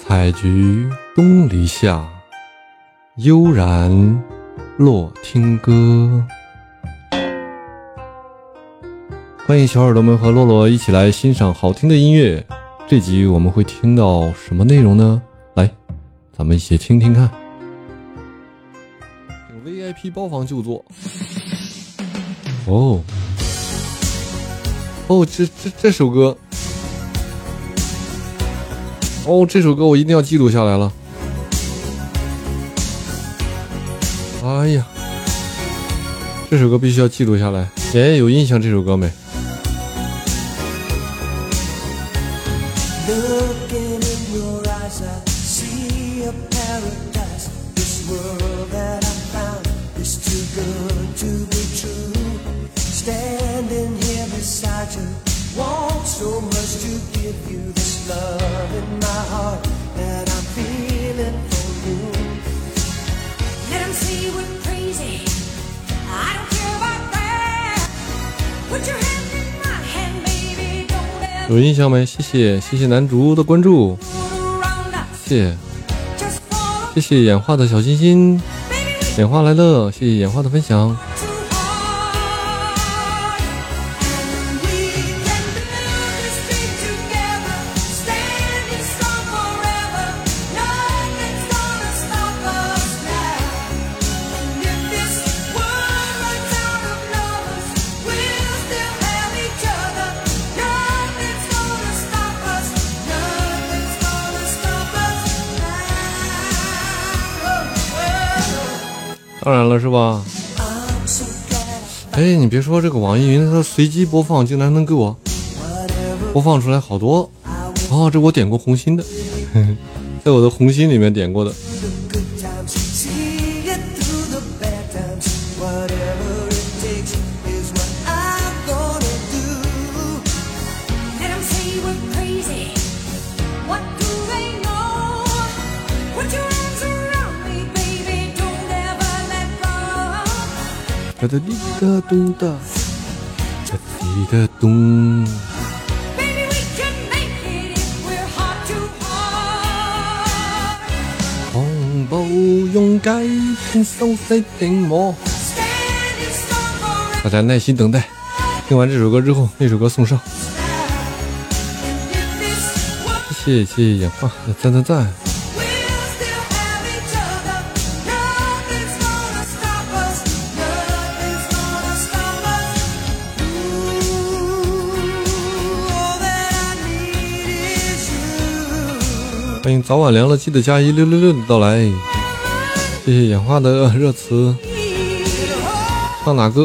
采菊东篱下，悠然落听歌。欢迎小耳朵们和洛洛一起来欣赏好听的音乐。这集我们会听到什么内容呢？来，咱们一起听听看。VIP 包房就坐。哦，哦，这这这首歌，哦，这首歌我一定要记录下来了。哎呀，这首歌必须要记录下来。爷爷有印象这首歌没？有印象没？谢谢谢谢男竹的关注，谢谢谢演化的小心心，演化来了，谢谢演化的分享。当然了，是吧？哎，你别说，这个网易云它随机播放，竟然能给我播放出来好多。哦，这我点过红心的，在我的红心里面点过的。哒哒滴哒咚哒，哒滴哒咚。狂暴用鸡片手洗定我。大家耐心等待，听完这首歌之后，那首歌送上。谢谢谢谢演化，赞赞赞。欢迎早晚凉了记得加一六六六的到来，谢谢演化的热词。唱哪个？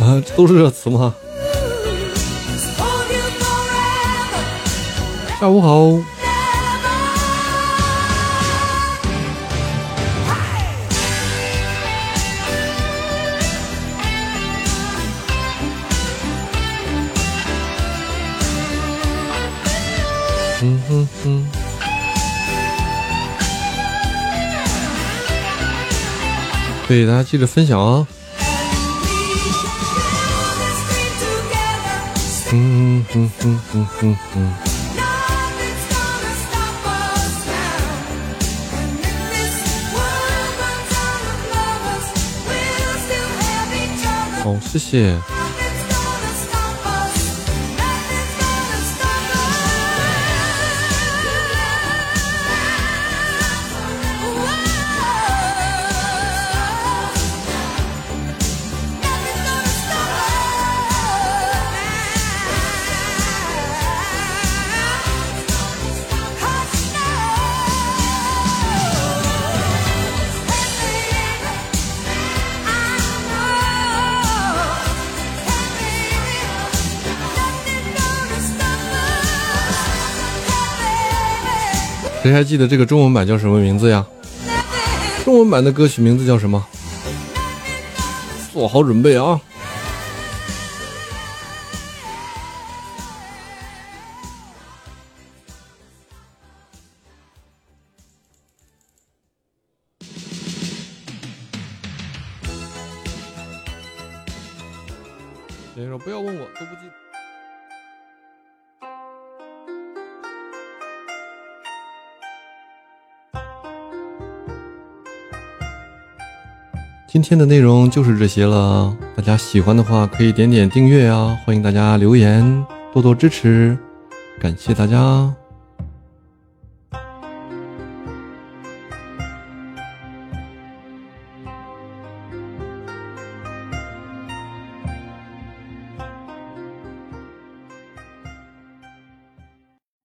啊，这都是热词吗？下午好。嗯哼。对，大家记得分享啊！嗯哼哼哼哼哼。好，谢谢。谁还记得这个中文版叫什么名字呀？中文版的歌曲名字叫什么？做好准备啊！先生，不要问我，都不记得。今天的内容就是这些了，大家喜欢的话可以点点订阅啊，欢迎大家留言，多多支持，感谢大家。